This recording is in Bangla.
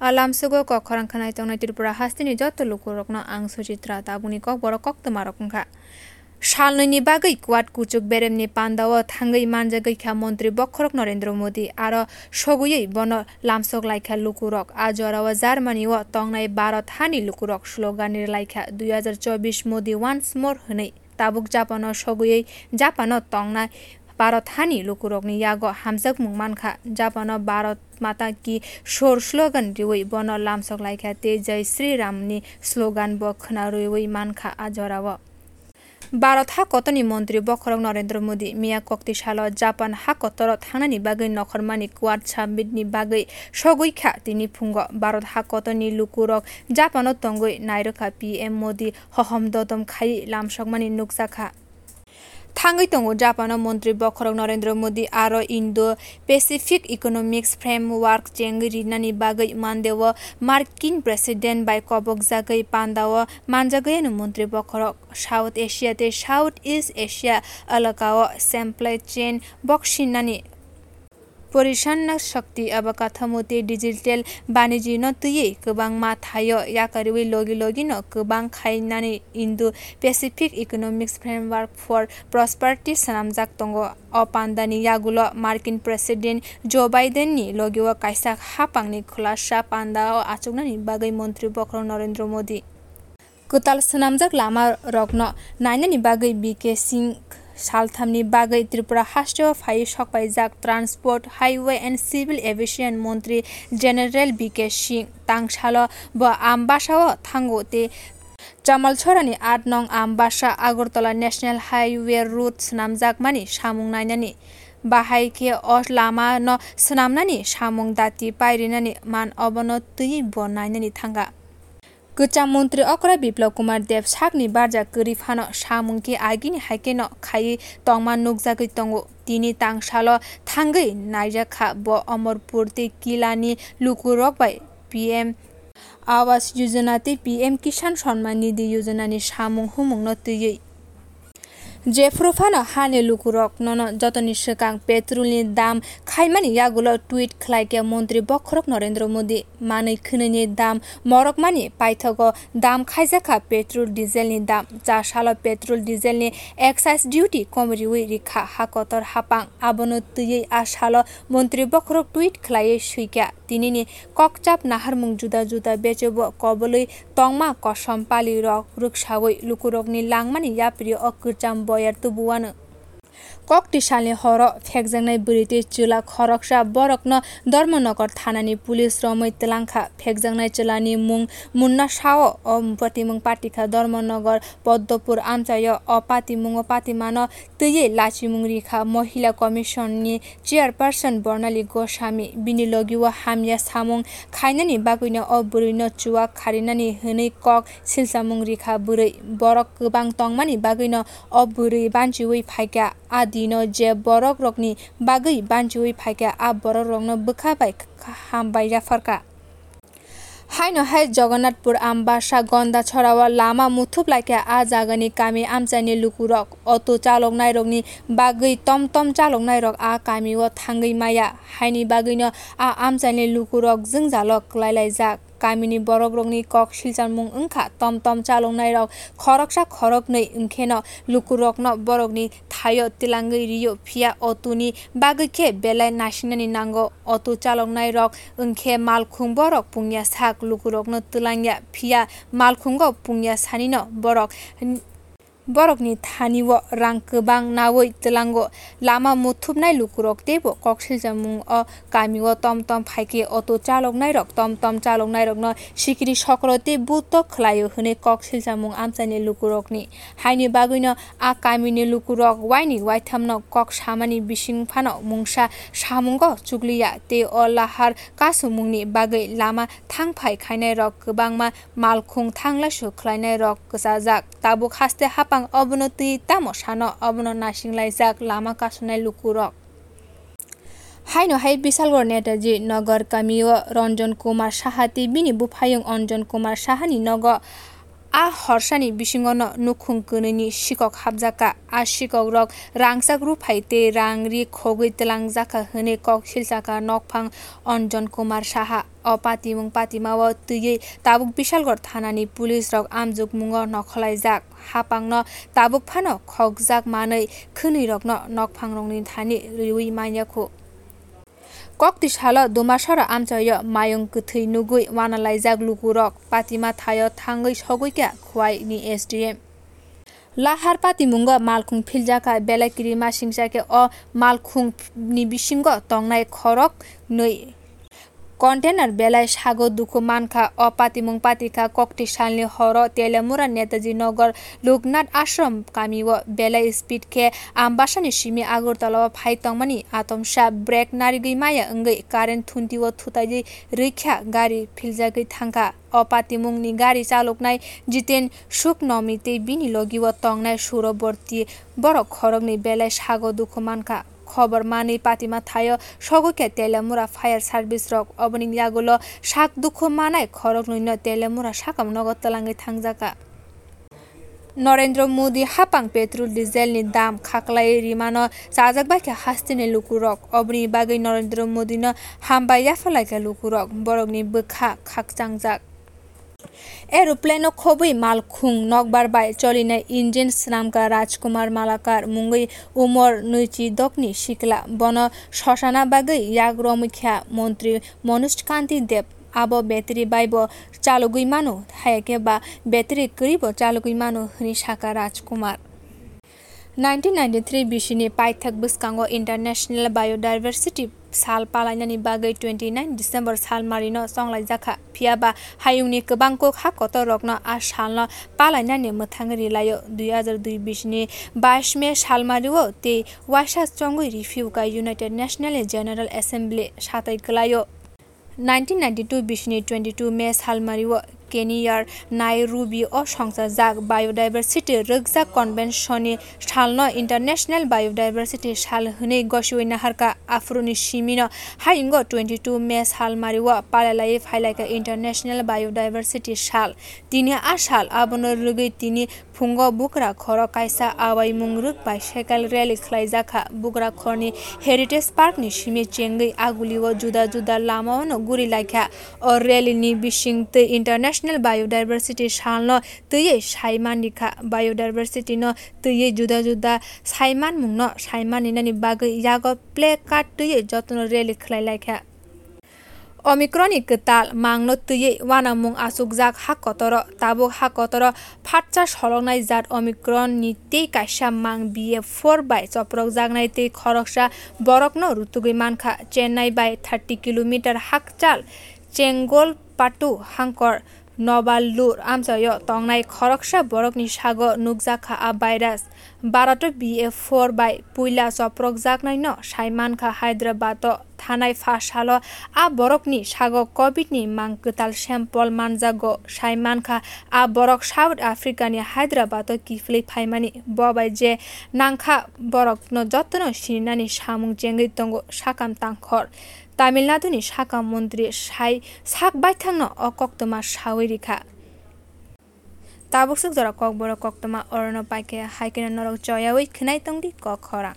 আলামসুগো kok khorang khanai tong nai tirpura hastini jotto luku rokno ang suchitra tabuni kok borok kok tomar rokong সালনৈনি বাকে কুয়াট কুচুক বেরেমনি পান্ডাও থাঙ্গি মানজা গৈখা মন্ত্রী বক্ষরক নরেন্দ্র মোদী। আর সগুয়ী বন লামসক লাইখা লুকুরক, আজরাও জার্মানি ও তংনাই ভারত হানি লুকুরক স্লোগানের লাইখা দুই হাজার চব্বিশ মোদী ওয়ান্স মোর হই তাবুক জাপান সগুয়ী জাপান তংনা ভারত হানি লুকুরকনি ইয়াগো হামজাক মুংমানখা জাপান ভারত মাতা কি সোর স্লোগান রিওই বন লামসক লাইখা তে জয় শ্রীরামনি স্লোগান বখনা রুইওই মানখা আজরাও ভারত হা কতনি মন্ত্রী বখরং নরেন্দ্র মোদী মিয়া কক্তিশাল জাপান হা কতর থানানি বাগৈ নখরমানি কুয়ার ছাবিদনি বাগৈ সগৈখা তিনি ফুঙ্গ ভারত হা কতনি লুকুরক জাপানত তঙ্গই নাইরখা পি এম মোদী হহম দদম খাই লামসকমানি নুকসাখা थांगै tongo Japan मन्त्री बखरक नरेन्द्र मोदी आरो इन्डो पेसिफिक इकोनमिक्स फ्रेमवार्क चेंगै रिनानि बागै मानदेव मार्किन प्रेसिडेन्ट बाय कबक जागै पान्दाव मानजागैयानो मन्त्री बखरक साउथ एशिया ते south east Asia एलाकाव supply chain बक्सिनानि परिसन्न शक्ति अब कथमते डिजिटल बानिज्य न तुयै गोबां मा थायो याकारिवै लगी लगी न गोबां खायनानै Indo Pacific economics framework for prosperity सानामजाक दंग अ पान्दानि यागुल मार्किन प्रेसिडेन्ट जो बाइडेननि लगिव काइसा हापांनि खुलासा पान्दाआव आचुकनानि बागै मन्त्री बख्र नरेन्द्र मोदी गोताल सानामजाक लामा रगन नायनानि बागै बिके सिंह सालथामनि बागै Tripura हास्टियाव phi सकपाइजाक transport highway and civil aviation मन्त्री जेनेरेल बिके सिंह तांसाल ब आमबासाव थांगो ते चामलछरानि आठ नं Ambassa Agartala national highway route स्नामजाकमानि सामुं नायनानि बाहायके अस लामा न स्नामनानि सामुं दाति पायरिनानि मान अबन तुइ ब Kucha Montri Okra Biplav Kumar Dev Shakni Barja kuri Kurif Hano Shamungi Agini Haikeno Khai Tongma Nukzaki Tongo তিনি তাংশাল থাঙ্গই নাইজা খা ব অমরপুরতে কিলানি লুকুরক বাই পিএম আবাস যোজনাতে পিএম কিষাণ সম্মান নিধি যোজনানি সামুং হুমুং নতুই जेफ्रुफानो हाने लुकुरक नन जतनि सिगां पेट्रलनि दाम खायमानि यागुल टुइट खालायके मन्त्री बखरक नरेन्द्र मोदी मानै खोनैनि दाम मरकमानि पाइथग दाम खायजाखा पेट्रल डिजेलनि दाम जा साल पेट्रल डिजेलनि एक्साइज डिउटि कमरिवै रिखा हाकतर हापां आबनो तुयै आ साल मन्त्री बखरक टुइट खालायै सुइका तिनिनि ककचाप नाहारमुं जुदा जुदा बेचेब कबलै तंमा कसम पालि रक रुकसावै लुकुरकनि लांमानि याप्रि boyar tubuhana ককটি সালে হর ফেকজাংনাই বুড়িতে চুলা খরকসা বরকন ধর্মনগর থানানি পুলিশ রমৈ তেলাংখা ফেকজাংনাই চুলানি মুং মুন্না সাও অ প্রতিমুং পাটিখা ধর্মনগর পদ্মপুর আমচায় অপাতিমুং ও পাতিমান তৈয়ে লাচিমুং রিখা মহিলা কমিশননি চেয়ারপারসন বর্ণালী গোস্বামী বিনি লগিও হামিয়া সামুং খাইনানি বাগুইন অ বুড়িন চুয়া খারিনানি হनै কক সিলসামুং রিখা বুড়ै বরক গোবাং তংমানি বাগুইন অ বুড়ै বাঞ্চিউই ফাইকা আদি দিনো যে বরক রকনি বাগৈ বানজুই ফাইকা আ বরক রকনো বখা বাই হামবাই জাফারকা হাইন হাই জগন্নাথপুর আমবাসা গন্দা ছড়াও লামা মুথুপ লাইকে আ জাগানি কামি আমচানি লুকুরক অটো চালক নাই রক নাইরকনি বাগৈ টমটম চালক নাই রক আ কামিও থাঙ্গি মায়া হাইনি বাগৈনো আ আমচানি লুকুরক জং জালক লাইলাই লাইলাইজাক कामिनि बरक रकनि कक सिलचारमुं ओंखा तम तम चालंनाय रक खरकसा खरक नै ओंखेनो लुकुरकनो बरकनि थायो तिलांगै रियो फिया अतुनि बागैखे बेलाय नासिनानि नांगौ अतु चालंनाय रक ओंखे मालखुं बरक पुंया साक लुकुरकनो तिलांया फिया मालखुंगो पुंया सानिनो बरक borokni thaniwo rang kwbang nawui tlango lama muthupnai lukurok tebo koksilsamung o kamio tomtom phaike auto chaloknai rok tomtom chaloknai rok no sikri sokrote buto khlaio hune koksilsamung amchani lukurokni haini bagui a kamini lukurok waini waithamno kok samani bising phano mungsa samungo chukliya te o lahar kasumungni bagui lama thangphai khainai rok kwbangma malkhung thanglasu khlainai rok kwchajak tabuk haste hapa pang abono tui tamo sano abono nasinglaijaak lama kasunai lukurok haino hai bisalgor netaji nagar kamio ranjan kumar sahati bini bufayong a horsani bisingo no nukhung kunini shikok habjaka a shikok rok rangsak ru phaite rangri khogui telang jaka hene kok silsaka nokphang anjon kumar saha অপাতি এবং পাতিমা ও তুইয়ে তাবুক বিশালগড় থানানি পুলিশ রক আমজুক মুঙ্গ নখলাইজাক হাপাংন তাবুক ফানো খকজাক মানৈ খনি রকন নকফাং রংনি থানি রুই মাইয়াখু kok ti shala duma shara amcha ya mayong kuthai nugui wanalai jag lukurok patima thayo thangai sogoi ka khwai ni SDM লাহার পাতি মুঙ্গ মালখুং ফিলজাকা বেলাকিরি মা সিংসাকে অ মালখুং নিবিসিমগ তংনাই খরক নৈ কন্টেনার বেলায় সাগর, দুঃখ, মানখা, অপাতিমুং, পাতিখা ককটি সালনি হর, তেলেমুরা, নেতাজি নগর, লোকনাথ আশ্রম কামিও বেলায় স্পিড খে, আমবাসানি, সিমি, আগরতলা ফাই তংমানি আতমসা, ব্রেক, নারিগৈ, মায়া ওঙ্গৈ কারেন্ট থুন্তিও থুতাই রৈখ্যা গাড়ি, ফিলজাগৈ থাঙ্কা অপাতিমুংনি গাড়ি চালকনাই জিতেন, সুখ নমিতে, বিনি লগিও তংনাই সুরবর্তী, বড় খরগনি বেলায় সাগর, দুঃখ, মানখা। খবর মানি পাতিমা থায় সগকে তেলেমুরা ফায়ার সার্ভিস রক অবনিং ইয়াগুলো শাক দুঃখ মানায় খরক নৈন্য তেলেমুরা সাকাম নগদ তালাঙ্গি থাংজাকা। নরেন্দ্র মোদী হাপাং পেট্রোল ডিজেলনি দাম খাকলাই রিমানো। চাজাক বাইকে হাস্তিনি লুকুরক অবনি বাগৈ নরেন্দ্র মোদীনো হামবাই ইয়াফালাইকা লুকুরক বরকনি বখা খাকচাংজাক এরোপ্লেনও એરોપ્લેનો ખોબઈ માલખુંગ નોકબાર બાય ચલીને ઇન્જિન સ્નામકા રાજકુમાર માલાકાર મુંગઈ ઉમર નુચી દકની શિકલા બન શશાના બાગઈ યાગ્રમુખ્યા মন্ত্রী মনোজ কান্তি দেব। আব বেতরি বাইব চালুগুই মানু হায়কে বা বেতরি করিব চালুগুই মানু হি সাকা রাজকুমার। নাইনটিন নাইনটি থ্রি বিশিনি পাইথাক বুসকাঙ্গ ইন্টারন্যাশনাল বায়োডাইভার্সিটি साल पालायनानि बागै 29 डिसेम्बर साल मारिनो संलायजाखा फियाबा हायुंनि गोबांखौ हाखत रगनो आ सालनो पालायनानि मोथाङै लायो 2002 बिसिनि 22 मे साल मारिओ ते वाइसा चंगै रिफिउ का युनाइटेड नेशनल जेनेरल एसेम्बली साथै गलायो 1992 बिसिनि 22 কেনিয়ার, নাইরুবি ও সংসাজাক বায়োডাইভার্সিটি রোগজাক কনভেনশনে সালন ইন্টারন্যাশনাল বায়োডাইভার্সিটি সাল হनै গসিউ নাহারকা আফরুনি সিমিন হাইঙ্গ টুয়েন্টি টু মে সাল ও পালালাই ফাইলাইকা ইন্টারন্যাশনাল বায়োডাইভার্সিটি সাল। তিনি আ সাল আবনের লগে তিনি ফুঙ্গ বুকরা খর কাইসা আওয়াই মুংরুক রেলি র্যালি খ্লাইজাখা বুকরা খরনি হেরিটেজ পার্ক নি সিমি চেঙ্গি আগুলি ও জুদা জুদা লামাওনো গুরি লাইখা। ও রেলি নি বিশিংতে ইন্টারন্যাশনাল નેશનલ બાયોડાયવર્સિટી શાળનો તયે સાયમાન નિખા બાયોડાયવર્સિટીનો તયે જુદા જુદા સાયમાન મુંગનો સાયમાન ઇનાની બાગ યાગો પ્લે કાર્ડ તયે જતનો રે લીખલાઈ લાખ્યા অমিক্রনিক তাল মাংন তুয়ে ওয়ানামুং আসুক জাক হা কতর তাবুক হা কতর ফাটচা সলংনাই জাত অমিক্রন নিতে কাইসা মাং বিয়ে ফোর বাই চপরক জাগনাই তে খরকসা বরকন রুতুগুই মানখা চেন্নাই বাই থার্টি কিলোমিটার হাক চাল চেঙ্গল পাটু হাঙ্কর নবাল্লুর আমচায় তংনাই খরকসা বরকনি সাগ নুকজাখা আ ভাইরাস বারত বিএ ফোর বাই পুইলা চপ্রক জাকনাই ন সাইমানখা হায়দ্রাবাদ থানাই ফাসাল আ বরকনি সাগ কভিডনি মাং কতাল স্যাম্পল মানজাগ সাইমানখা আ বরক সাউথ আফ্রিকানি হায়দ্রাবাদ কিফলি ফাইমানি ববাই যে নাংখা বরক ন যত্ন সিনানি সামুং চেঙ্গি তঙ্গ সাকাম তাংখর। তামিলনাডুনি সাকা মন্ত্রী সাই সাক বাইথাংনো অকক্তমা সাউই রিখা। তাবুকসুক জরা কক বড় কক্তমা অরণ পাইকে হাইকেন নরক চয়াউই খনাই তংদি ক খরা